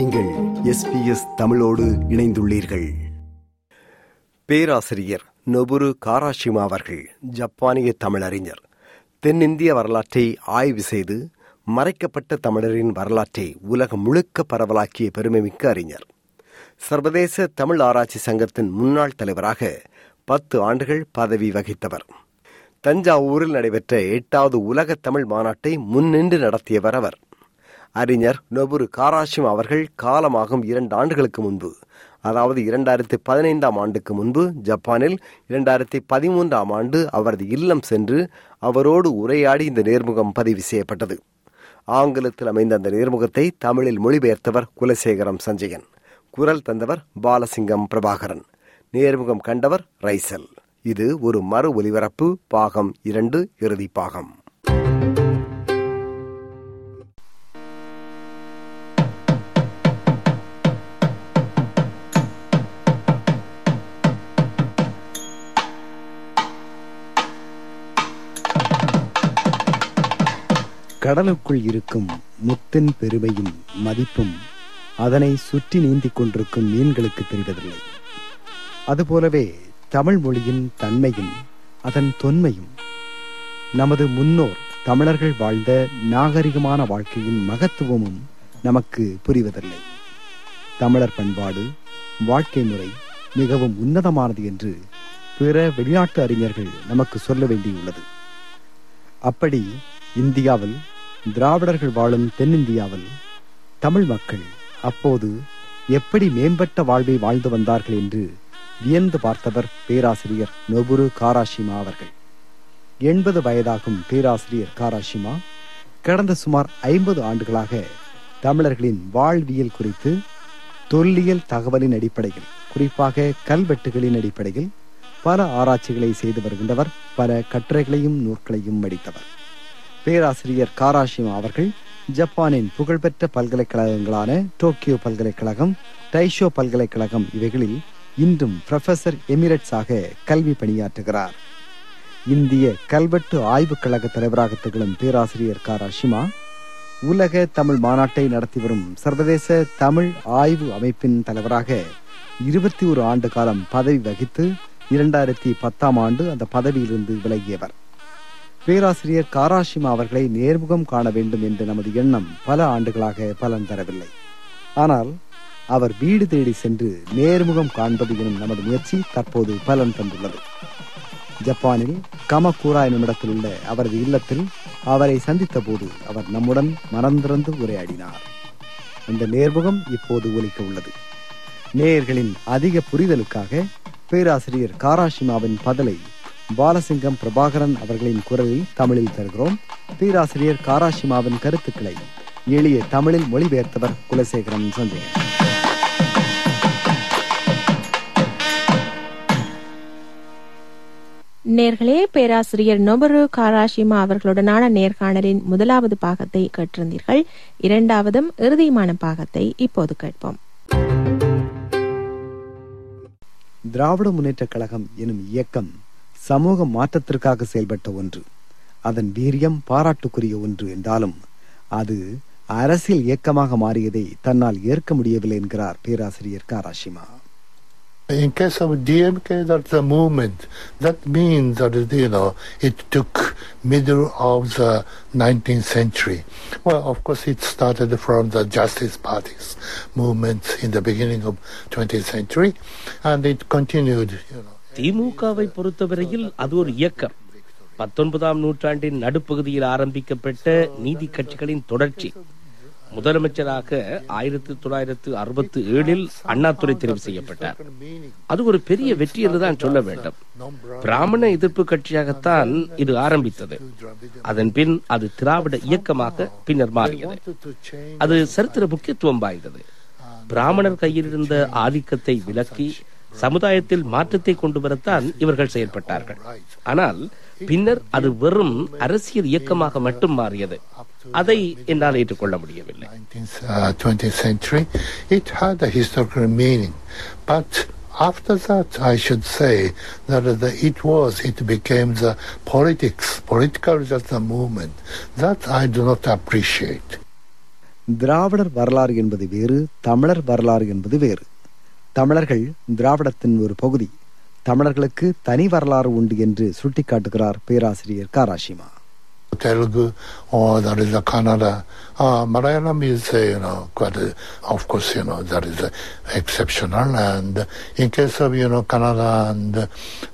நீங்கள் எஸ்பிஎஸ் தமிழோடு இணைந்துள்ளீர்கள். பேராசிரியர் நொபுரு காராஷிமா அவர்கள் ஜப்பானிய தமிழறிஞர். தென்னிந்திய வரலாற்றை ஆய்வு செய்து மறைக்கப்பட்ட தமிழரின் வரலாற்றை உலகம் முழுக்க பரவலாக்கிய பெருமைமிக்க அறிஞர். சர்வதேச தமிழ் ஆராய்ச்சி சங்கத்தின் முன்னாள் தலைவராக பத்து ஆண்டுகள் பதவி வகித்தவர். தஞ்சாவூரில் நடைபெற்ற எட்டாவது உலக தமிழ் மாநாட்டை முன்னின்று நடத்தியவர் அவர். அறிஞர் நொபுரு காராஷிம் அவர்கள் காலமாகும் இரண்டு ஆண்டுகளுக்கு முன்பு அதாவது இரண்டாயிரத்தி பதினைந்தாம் ஆண்டுக்கு முன்பு ஜப்பானில் இரண்டாயிரத்தி பதிமூன்றாம் ஆண்டு அவரது இல்லம் சென்று அவரோடு உரையாடி இந்த நேர்முகம் பதிவு செய்யப்பட்டது. ஆங்கிலத்தில் அமைந்த அந்த நேர்முகத்தை தமிழில் மொழிபெயர்த்தவர் குலசேகரம் சஞ்சயன் குரல் தந்தவர் பாலசிங்கம் பிரபாகரன் நேர்முகம் கண்டவர் ரைசல். இது ஒரு மறு ஒலிபரப்பு பாகம் இரண்டு இறுதி பாகம். கடலுக்குள் இருக்கும் முத்தின் பெருமையும் மதிப்பும் அதனை சுற்றி நீந்திக் கொண்டிருக்கும் மீன்களுக்கு தெரிவதில்லை. அதுபோலவே தமிழ் மொழியின் தன்மையும் அதன் தொன்மையும் நமது முன்னோர் தமிழர்கள் வாழ்ந்த நாகரிகமான வாழ்க்கையின் மகத்துவமும் நமக்கு புரிவதில்லை. தமிழர் பண்பாடு வாழ்க்கை முறை மிகவும் உன்னதமானது என்று பிற வெளிநாட்டு அறிஞர்கள் நமக்கு சொல்ல வேண்டியுள்ளது. அப்படி இந்தியாவில் திராவிடர்கள் வாழும் தென்னிந்தியாவில் தமிழ் மக்கள் அப்போது எப்படி மேம்பட்ட வாழ்வை வாழ்ந்து வந்தார்கள் என்று வியந்து பார்த்தவர் பேராசிரியர் நொபுரு காராஷிமா அவர்கள். எண்பது வயதாகும் பேராசிரியர் காராஷிமா கடந்த சுமார் ஐம்பது ஆண்டுகளாக தமிழர்களின் வாழ்வியல் குறித்து தொல்லியல் தகவலின் அடிப்படையில் குறிப்பாக கல்வெட்டுகளின் அடிப்படையில் பல ஆராய்ச்சிகளை செய்து வருகின்றவர் பல கட்டுரைகளையும் நூற்களையும் படித்தவர் பேராசிரியர் காராஷிமா அவர்கள் ஜப்பானின் புகழ்பெற்ற பல்கலைக்கழகங்களான டோக்கியோ பல்கலைக்கழகம் டைஷோ பல்கலைக்கழகம் இவைகளில் இன்றும் ப்ரொஃபசர் எமிரட்ஸாக கல்வி பணியாற்றுகிறார். இந்திய கல்வெட்டு ஆய்வுக் கழக தலைவராக திகழும் பேராசிரியர் காராஷிமா உலக தமிழ் மாநாட்டை நடத்தி வரும் சர்வதேச தமிழ் ஆய்வு அமைப்பின் தலைவராக இருபத்தி ஒரு ஆண்டு காலம் பதவி வகித்து இரண்டாயிரத்தி பத்தாம் ஆண்டு அந்த பதவியிலிருந்து விலகியவர். பேராசிரியர் காராஷிமா அவர்களை நேர்முகம் காண வேண்டும் என்ற நமது எண்ணம் பல ஆண்டுகளாக பலன் தரவில்லை. ஆனால் அவர் வீடு தேடி சென்று நேர்முகம் காண்பது எனும் நமது முயற்சி தற்போது பலன் தந்துள்ளது. ஜப்பானில் கமக்கூரா என்னும் இடத்தில் உள்ள அவரது இல்லத்தில் அவரை சந்தித்த போது அவர் நம்முடன் மனந்திறந்து உரையாடினார். அந்த நேர்முகம் இப்போது ஒலிக்க உள்ளது. நேயர்களின் அதிக புரிதலுக்காக பேராசிரியர் காராஷிமாவின் பதிலை பாலசிங்கம் பிரபாகரன் அவர்களின் குரலில் தமிழில் தருகிறோம். பேராசிரியர் காராஷிமாவின் கருத்துக்களை எளிய தமிழில் மொழிபெயர்த்தவர் குலசேகரன் சஞ்சயன் நேர்களே பேராசிரியர் நொபரு காராஷிமா அவர்களுடனான நேர்காணலின் முதலாவது பாகத்தை கேட்டிருந்தீர்கள். இரண்டாவதும் இறுதியுமான பாகத்தை இப்போது கேட்போம். திராவிட முன்னேற்ற கழகம் எனும் இயக்கம் சமூக மாற்றத்திற்காக செயல்பட்ட ஒன்று அதன் வீரியம் பாராட்டுக்குரிய ஒன்று என்றாலும் அது அரசியல் இயக்கமாக மாறியதை தன்னால் ஏற்க முடியவில்லை என்கிறார் பேராசிரியர் Karashima In case of DMK, that's a movement. That means that, you know, it took middle of the 19th century. Well, of course, it started from the Justice Party's movements in the beginning of 20th century, and it continued, you know. திமுகவை பொறுத்தவரையில் அது ஒரு இயக்கம். பத்தொன்பதாம் நூற்றாண்டின் நடுப்பகுதியில் ஆரம்பிக்கப்பட்ட நீதி கட்சிகளின் தொடர்ச்சி. முதலமைச்சராக ஆயிரத்தி தொள்ளாயிரத்து அறுபத்தி ஏழில் அண்ணாதுரை தெரிவு செய்யப்பட்டார். அது ஒரு பெரிய வெற்றி என்றுதான் சொல்ல வேண்டும். பிராமண எதிர்ப்பு கட்சியாகத்தான் இது ஆரம்பித்தது. அதன் பின் அது திராவிட இயக்கமாக பின்னர் மாறியது. அது சரித்திர முக்கியத்துவம் வாய்ந்தது. பிராமணர் கையில் இருந்த ஆதிக்கத்தை விலக்கி சமுதாயத்தில் மாற்றத்தை கொண்டு வரத்தான் இவர்கள் செயல்பட்டார்கள் ஆனால் பின்னர் அது வெறும் அரசியல் இயக்கமாக மட்டும் மாறியது அதை என்னால் ஏற்றுக்கொள்ள முடியவில்லை 19th, uh, 20th century, it had a historical meaning. But after that, I should say that the, it was, it became the politics, political just a movement. That I do not appreciate. திராவிடர் வரலாறு என்பது வேறு தமிழர் வரலாறு என்பது வேறு தமிழர்கள் திராவிடத்தின் ஒரு பகுதி. தமிழர்களுக்கு தனி வரலாறு உண்டு என்று சுட்டிக்காட்டுகிறார் பேராசிரியர் Karashima Telugu Kannada Uh, Malayalam is, uh, you know, quite, a, of course, you know, that is uh, exceptional. And in case of, you know, Kannada and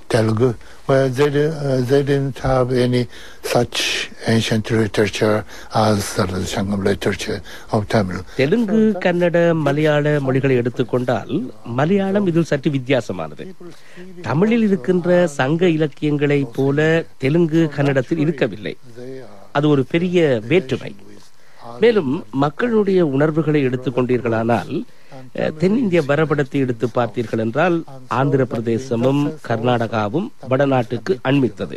Telugu, well, they, uh, they didn't have any such ancient literature as the Sangam literature of Tamil. Telugu Kannada Malayalam மொழிகளை எடுத்துக்கொண்டால் மலையாளம் இதில் சற்று வித்தியாசமானது தமிழில் இருக்கின்ற சங்க இலக்கியங்களை போல தெலுங்கு கன்னடத்தில் இருக்கவில்லை அது ஒரு பெரிய வேற்றுமை மேலும் மக்களுடைய உணர்வுகளை எடுத்துக்கொண்டீர்களானால் அஹ், தென்னிந்திய வரைபடத்தை எடுத்து பார்த்தீர்கள் என்றால் ஆந்திர பிரதேசமும் கர்நாடகாவும் வடநாட்டுக்கு அண்மித்தது.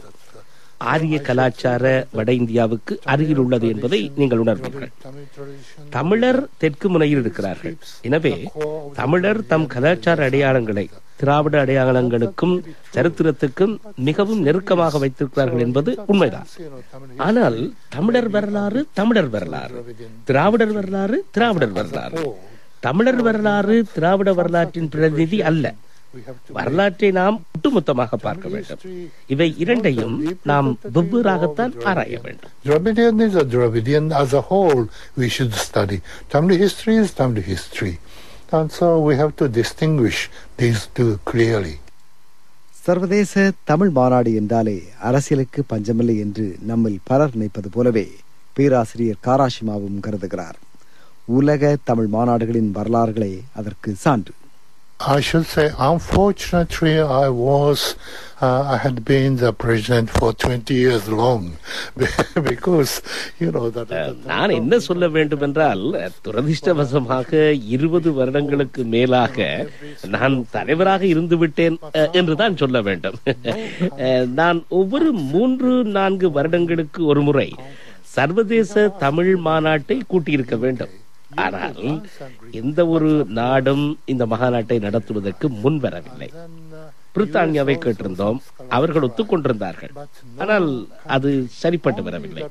ஆரிய கலாச்சார வட இந்தியாவுக்கு அருகில் உள்ளது என்பதை நீங்கள் உணர்வீர்கள். தமிழர் தெற்கு முனையில் இருக்கிறார்கள். எனவே தமிழர் தம் கலாச்சார அடையாளங்களை திராவிட அடையாளங்களுக்கும் சரித்திரத்துக்கும் மிகவும் நெருக்கமாக வைத்திருக்கிறார்கள் என்பது உண்மைதான். ஆனால் தமிழர் வரலாறு தமிழர் வரலாறு திராவிடர் வரலாறு திராவிடர் வரலாறு. தமிழர் வரலாறு திராவிட வரலாற்றின் பிரதிநிதி அல்ல. வரலாற்றை நாம் ஒட்டுமொத்தமாக பார்க்க வேண்டும் இவை இரண்டையும் நாம் வெவ்வேறாகத்தான் ஆராய வேண்டும் Dravidian is a Dravidian as a whole we should study. Tamil history is Tamil history. And so we have to distinguish these two clearly. சர்வதேச தமிழ் மாநாடு என்றாலே அரசியலுக்கு பஞ்சமில்லை என்று நம்மில் பலர் நினைப்பது போலவே பேராசிரியர் காராஷிமாவும் கருதுகிறார் உலக தமிழ் மாநாடுகளின் வரலாறுகளே அதற்கு சான்று I should say, unfortunately, I was, uh, I had been the president for 20 years long because, you know, that. நான் என்ன சொல்ல வேண்டும் என்றால் துரதிர்ஷ்டவசமாக இருபது வருடங்களுக்கு மேலாக நான் தலைவராக இருந்து விட்டேன் அஹ், என்றுதான் சொல்ல வேண்டும் நான் ஒவ்வொரு மூன்று நான்கு வருடங்களுக்கு ஒரு முறை சர்வதேச தமிழ் மாநாட்டை கூட்டியிருக்க வேண்டும் ஆனால் எந்த ஒரு நாடும் இந்த மகாநாட்டை நடத்துவதற்கு முன் வரவில்லை. பிரித்தானியாவை கேட்டிருந்தோம். அவர்கள் ஒத்துக்கொண்டிருந்தார்கள். ஆனால் அது சரிப்பட்டு வரவில்லை.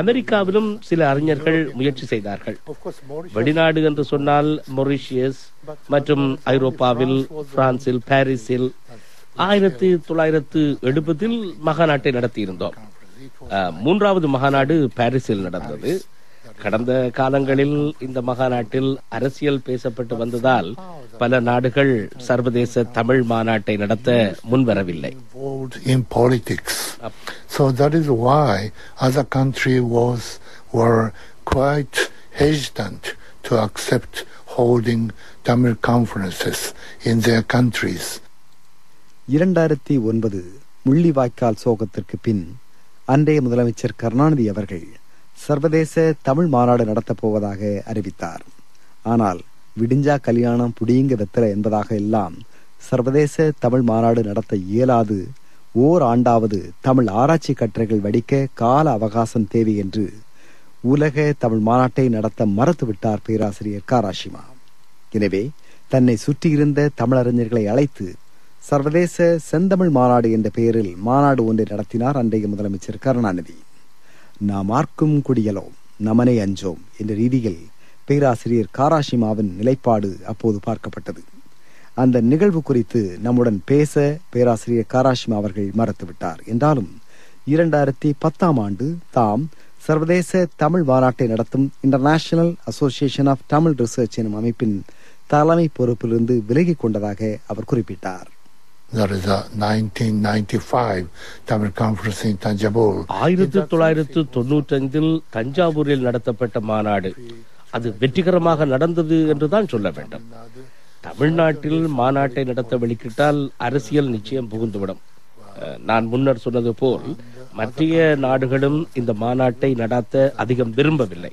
அமெரிக்காவிலும் சில அறிஞர்கள் முயற்சி செய்தார்கள். வெளிநாடு என்று சொன்னால் மொரிஷியஸ் மற்றும் ஐரோப்பாவில் பிரான்சில் பாரிஸில் ஆயிரத்தி தொள்ளாயிரத்து எழுபதில் மகாநாட்டை நடத்தியிருந்தோம். மூன்றாவது மகாநாடு பாரிஸில் நடந்தது. கடந்த காலங்களில் இந்த மகாநாட்டில் அரசியல் பேசப்பட்டு வந்ததால் பல நாடுகள் சர்வதேச தமிழ் மாநாட்டை நடத்த முன்வரவில்லை involved in politics. So that is why other country was were quite hesitant to accept holding Tamil conferences in their countries. இரண்டாயிரத்தி ஒன்பது முள்ளிவாய்க்கால் சோகத்திற்கு பின் அன்றைய முதலமைச்சர் கருணாநிதி அவர்கள் சர்வதேச தமிழ் மாநாடு நடத்தப் போவதாக அறிவித்தார். ஆனால் விடிஞ்சா கல்யாணம் புடியுங்க வெத்தல என்பதாக எல்லாம் சர்வதேச தமிழ் மாநாடு நடத்த இயலாது. ஓர் ஆண்டாவது தமிழ் ஆராய்ச்சி கட்டுரைகள் வடிக்க கால அவகாசம் தேவை என்று உலக தமிழ் மாநாட்டை நடத்த மறுத்துவிட்டார் பேராசிரியர் காராஷிமா எனவே தன்னை சுற்றியிருந்த தமிழறிஞர்களை அழைத்து சர்வதேச செந்தமிழ் மாநாடு என்ற பெயரில் மாநாடு ஒன்றை நடத்தினார் அன்றைய முதலமைச்சர் கருணாநிதி. நாம் ஆர்க்கும் குடியலோம் நமனை அஞ்சோம் என்ற ரீதியில் பேராசிரியர் காராஷிமாவின் நிலைப்பாடு அப்போது பார்க்கப்பட்டது. அந்த நிகழ்வு குறித்து நம்முடன் பேச பேராசிரியர் காராஷிமா அவர்கள் மறுத்துவிட்டார். என்றாலும் இரண்டாயிரத்தி பத்தாம் ஆண்டு தாம் சர்வதேச தமிழ் மாநாட்டை நடத்தும் international association of Tamil research எனும் அமைப்பின் தலைமை பொறுப்பிலிருந்து விலகிக் கொண்டதாக அவர் குறிப்பிட்டார். There is a 1995 Tamil conference in Tanjavur. ஆயிரத்தி தொள்ளாயிரத்து தொண்ணூற்றஞ்சில் தஞ்சாவூரில் நடத்தப்பட்ட மாநாடு அது வெற்றிகரமாக நடந்தது என்றுதான் சொல்ல வேண்டும் தமிழ்நாட்டில் மாநாட்டை நடத்த வெளிக்கிட்டால் அரசியல் நிச்சயம் புகுந்துவிடும் நான் முன்னர் சொன்னது போல் மற்றைய நாடுகளும் இந்த மாநாட்டை நடத்த அதிகம் விரும்பவில்லை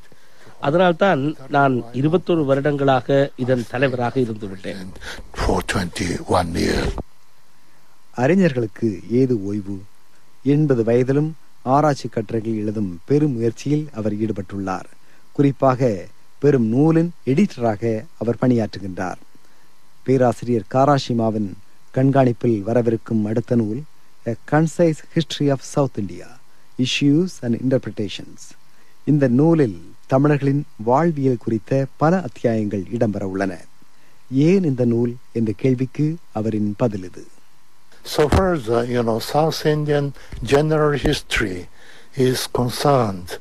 அதனால்தான் நான் இருபத்தொரு வருடங்களாக இதன் தலைவராக இருந்து விட்டேன் for 21 years. அறிஞர்களுக்கு ஏது ஓய்வு? எண்பது வயதிலும் ஆராய்ச்சி கட்டுரைகள் எழுதும் பெரும் முயற்சியில் அவர் ஈடுபட்டுள்ளார். குறிப்பாக பெரும் நூலின் எடிட்டராக அவர் பணியாற்றுகின்றார். பேராசிரியர் காராஷிமாவின் கண்காணிப்பில் வரவிருக்கும் அடுத்த நூல் a concise history of south India issues and interpretations இந்த நூலில் தமிழர்களின் வாழ்வியல் குறித்த பல அத்தியாயங்கள் இடம்பெற உள்ளன ஏன் இந்த நூல்? என்ற கேள்விக்கு அவரின் பதில் இது. So far as the you know South Indian general history is concerned,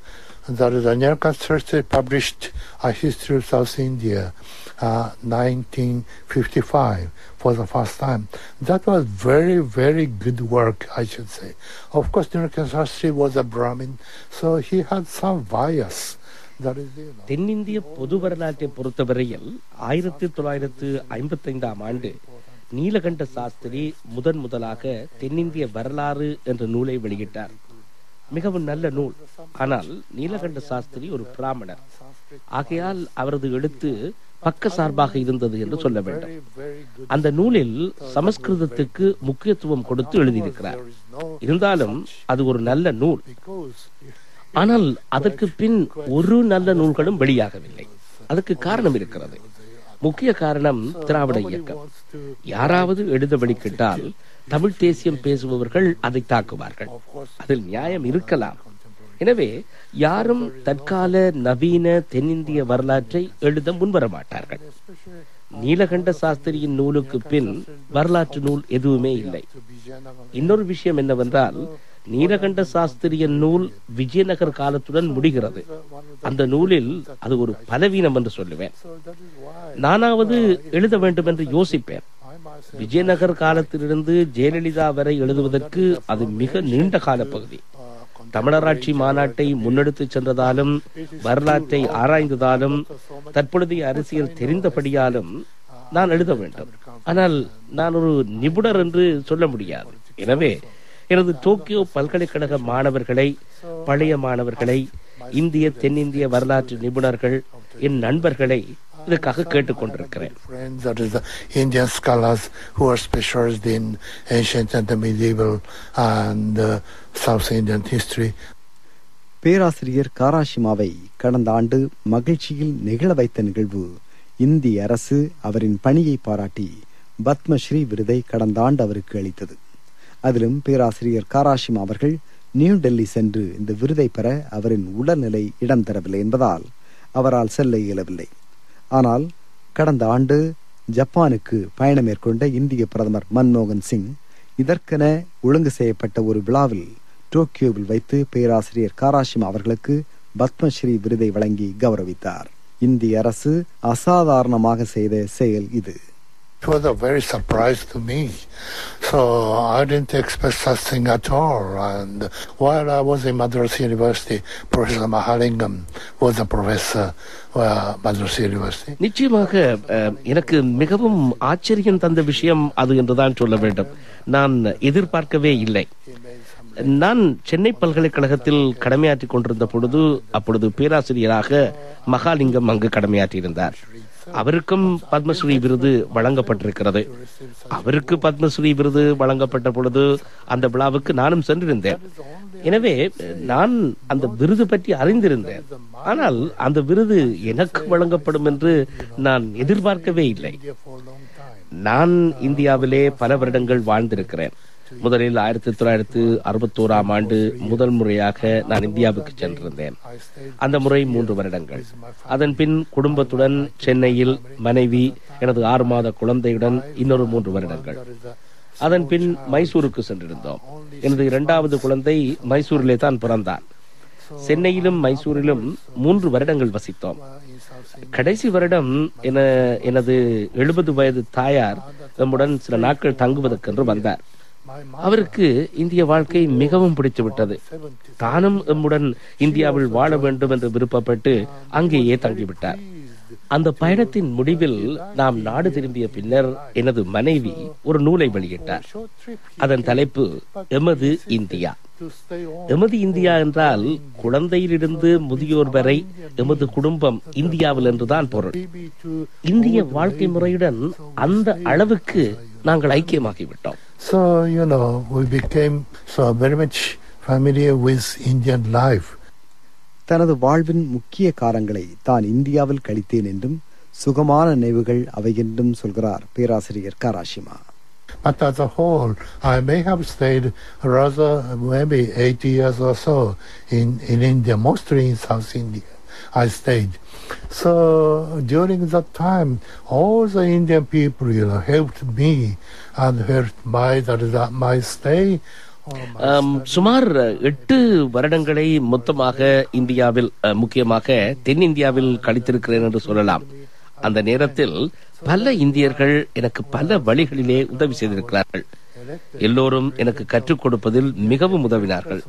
that the Nirkan Church published a history of South India, uh, 1955, for the first time. That was very, very good work, I should say. Of course, Nirkan Shastri was a Brahmin, so he had some bias. That is, you know. தென்னிந்திய பொது வரலாற்றை பொறுத்தவரையில் ஆயிரத்தி தொள்ளாயிரத்து ஐம்பத்தைந்தாம் ஆண்டு நீலகண்ட சாஸ்திரி முதன் முதலாக தென்னிந்திய வரலாறு என்ற நூலை வெளியிட்டார். மிகவும் நல்ல நூல். ஆனால் நீலகண்ட சாஸ்திரி ஒரு பிராமணர். ஆகையால் அவரது எழுத்து பக்க சார்பாக இருந்தது என்று சொல்ல வேண்டும். அந்த நூலில் சமஸ்கிருதத்துக்கு முக்கியத்துவம் கொடுத்து எழுதியிருக்கிறார். இருந்தாலும் அது ஒரு நல்ல நூல். ஆனால் அதற்கு பின் ஒரு நல்ல நூல்களும் வெளியாகவில்லை. அதற்கு காரணம் இருக்கிறது. முக்கிய காரணம் திராவிட இயக்கம். யாராவது எழுத வெளிக்கிட்டால் தமிழ் தேசியம் பேசுபவர்கள் அதை தாக்குவார்கள். அதில் நியாயம் இருக்கலாம். எனவே யாரும் தற்கால நவீன தென்னிந்திய வரலாற்றை எழுத முன்வர மாட்டார்கள் நீலகண்ட சாஸ்திரியின் நூலுக்கு பின் வரலாற்று நூல் எதுவுமே இல்லை. இன்னொரு விஷயம் என்னவென்றால் நீலகண்ட சாஸ்திரியின் நூல் விஜயநகர் காலத்துடன் முடிகிறது. அந்த நூலில் அது ஒரு பலவீனம் என்று சொல்லுவேன். நானாவது எழுத வேண்டும் என்று யோசிப்பேன். விஜயநகர் காலத்திலிருந்து ஜெயலலிதா வரை எழுதுவதற்கு அது மிக நீண்ட கால பகுதி. தமிழராட்சி மாநாட்டை முன்னெடுத்து சென்றதாலும் வரலாற்றை ஆராய்ந்ததாலும் தற்பொழுதைய அரசியல் தெரிந்தபடியாலும் நான் எழுத வேண்டும். ஆனால் நான் ஒரு நிபுணர் என்று சொல்ல முடியாது. எனவே எனது டோக்கியோ பல்கலைக்கழக மாணவர்களை பழைய மாணவர்களை இந்திய தென்னிந்திய வரலாற்று நிபுணர்கள் என் நண்பர்களை இதுக்காக கேட்டுக்கொண்டிருக்கிறேன். Friends, that is the Indian scholars who are specialized in ancient and medieval and uh, South Indian history. பேராசிரியர் காராஷிமாவை கடந்த ஆண்டு மகிழ்ச்சியில் நிகழ வைத்த நிகழ்வு இந்திய அரசு அவரின் பணியை பாராட்டி பத்மஸ்ரீ விருதை கடந்த ஆண்டு அவருக்கு அளித்தது. அதிலும் பேராசிரியர் காராஷிமா அவர்கள் நியூ டெல்லி சென்று இந்த விருதை பெற அவரின் உடல்நிலை இடம் தரவில்லை என்பதால் அவரால் செல்ல இயலவில்லை. ஆனால் கடந்த ஆண்டு ஜப்பானுக்கு பயணம் மேற்கொண்ட இந்திய பிரதமர் மன்மோகன் சிங் இதற்கென ஒழுங்கு செய்யப்பட்ட ஒரு விழாவில் டோக்கியோவில் வைத்து பேராசிரியர் காராஷிமா அவர்களுக்கு பத்மஸ்ரீ விருதை வழங்கி கௌரவித்தார். இந்திய அரசு அசாதாரணமாக செய்த செயல் இது. It was a very surprise to me. So I didn't expect such thing at all. And while I was in Madras University, Professor Mahalingam was a professor at Madras University. நிச்சயமாக அஹ், எனக்கு மிகவும் ஆச்சரியம் தந்த விஷயம் அது என்றுதான் சொல்ல வேண்டும் நான் எதிர்பார்க்கவே இல்லை நான் சென்னை பல்கலைக்கழகத்தில் கடமையாற்றிக் கொண்டிருந்த பொழுது அப்பொழுது பேராசிரியராக மகாலிங்கம் அங்கு கடமையாற்றியிருந்தார் அவருக்கும் பத்மஸ்ரீ விருது வழங்கப்பட்டிருக்கிறது. அவருக்கு பத்மஸ்ரீ விருது வழங்கப்பட்ட பொழுது அந்த விழாவுக்கு நானும் சென்றிருந்தேன். எனவே நான் அந்த விருது பற்றி அறிந்திருந்தேன். ஆனால் அந்த விருது எனக்கு வழங்கப்படும் என்று நான் எதிர்பார்க்கவே இல்லை. நான் இந்தியாவிலே பல வருடங்கள் வாழ்ந்திருக்கிறேன். முதலில் ஆயிரத்தி தொள்ளாயிரத்து அறுபத்தோராம் ஆண்டு முதல் முறையாக நான் இந்தியாவுக்கு சென்றிருந்தேன். அந்த முறை மூன்று வருடங்கள். அதன் பின் குடும்பத்துடன் சென்னையில் மனைவி எனது ஆறு மாத குழந்தையுடன் இன்னொரு மூன்று வருடங்கள். அதன் பின் மைசூருக்கு சென்றிருந்தோம். எனது இரண்டாவது குழந்தை மைசூரிலே தான் பிறந்தான். சென்னையிலும் மைசூரிலும் மூன்று வருடங்கள் வசித்தோம். கடைசி வருடம் என எனது எழுபது வயது தாயார் நம்முடன் சில நாட்கள் தங்குவதற்கென்று வந்தார். அவருக்கு இந்திய வாழ்க்கை மிகவும் பிடித்துவிட்டது. தானும் எம்முடன் இந்தியாவில் வாழ வேண்டும் என்று விருப்பப்பட்டு அங்கேயே தங்கிவிட்டார். அந்த பயணத்தின் முடிவில் நாம் நாடு திரும்பிய பின்னர் எனது மனைவி ஒரு நூலை வெளியிட்டார். அதன் தலைப்பு எமது இந்தியா எமது இந்தியா என்றால் குழந்தையிலிருந்து முதியோர் வரை எமது குடும்பம் இந்தியாவில் என்றுதான் பொருள். இந்திய வாழ்க்கை முறையுடன் அந்த அளவுக்கு நாங்கள் ஐக்கியமாகிவிட்டோம். So, you know, we became so very much familiar with Indian life. தனது வாழ்வின் முக்கிய காலங்களை தான் இந்தியாவில் கழித்தேன் என்றும் சுகமான நினைவுகள் அவை என்றும் சொல்கிறார் பேராசிரியர் Karashima But as a whole, I may have stayed rather maybe 80 years or so in, in India, mostly in South India. I stayed. So during that time, all the Indian people, you know, helped me and helped my that, my stay. or my ஆம், study. சுமார் எட்டு வருடங்களை மொத்தமாக இந்தியாவில் அஹ், முக்கியமாக தென்னிந்தியாவில் கழித்திருக்கிறேன் என்று சொல்லலாம் அந்த நேரத்தில் பல இந்தியர்கள் எனக்கு பல வழிகளிலே உதவி செய்திருக்கிறார்கள் எல்லோரும் எனக்கு கற்றுக் கொடுப்பதில் மிகவும் உதவினார்கள்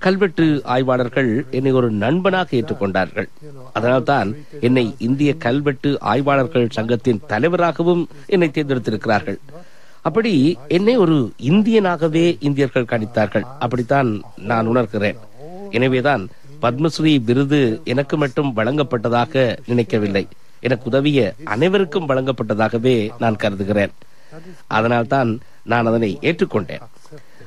கல்வெட்டு ஆய்வாளர்கள் என்னை ஒரு நண்பனாக ஏற்றுக்கொண்டார்கள் அதனால்தான் என்னை இந்திய கல்வெட்டு ஆய்வாளர்கள் சங்கத்தின் தலைவராகவும் என்னை தேர்ந்தெடுத்திருக்கிறார்கள் அப்படி என்னை ஒரு இந்தியனாகவே இந்தியர்கள் கணித்தார்கள். அப்படித்தான் நான் உணர்கிறேன். எனவேதான் பத்மஸ்ரீ விருது எனக்கு மட்டும் வழங்கப்பட்டதாக நினைக்கவில்லை. எனக்கு உதவிய அனைவருக்கும் வழங்கப்பட்டதாகவே நான் கருதுகிறேன். அதனால்தான் நான் அதனை ஏற்றுக்கொண்டேன்.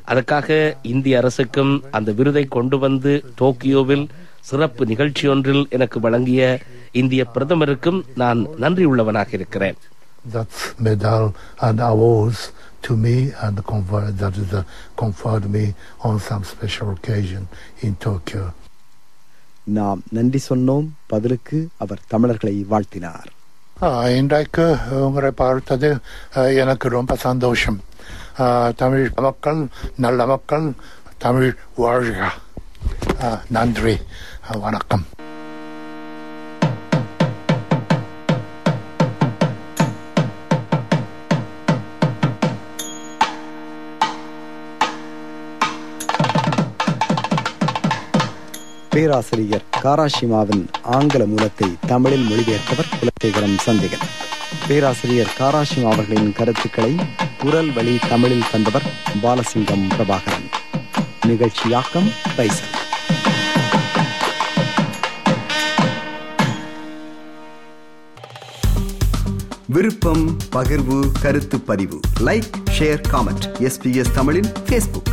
அதற்காக இந்திய அரசுக்கும் அந்த விருதை கொண்டு வந்து டோக்கியோவில் சிறப்பு நிகழ்ச்சியொன்றில் எனக்கு வழங்கிய இந்திய பிரதமருக்கும் நான் நன்றியுள்ளவனாக இருக்கிறேன். That's medal and awards to me and conferred, that is, uh, conferred me on some special occasion in Tokyo. நாம் நன்றி சொன்னோம். பதிலுக்கு அவர் தமிழர்களை வாழ்த்தினார். இன்றைக்கு உங்களை பார்த்தது எனக்கு ரொம்ப சந்தோஷம். தமிழ் மக்கள் நல்ல மக்கள் தமிழ் வாழ்க. நன்றி. வணக்கம். பேராசிரியர் காராஷிமாவின் ஆங்கில மூலத்தை தமிழில் மொழிபெயர்த்தவர் குலசேகரம் சந்திகன். பேராசிரியர் காராஷிமா அவர்களின் கருத்துக்களை குரல் வழி தமிழில் தந்தவர் பாலசிங்கம் பிரபாகரன். நிகழ்ச்சியாக்கம் பைசல் விருப்பம் பகிர்வு கருத்து பதிவு. லைக் ஷேர் காமெண்ட் எஸ்பிஎஸ் தமிழின் ஃபேஸ்புக்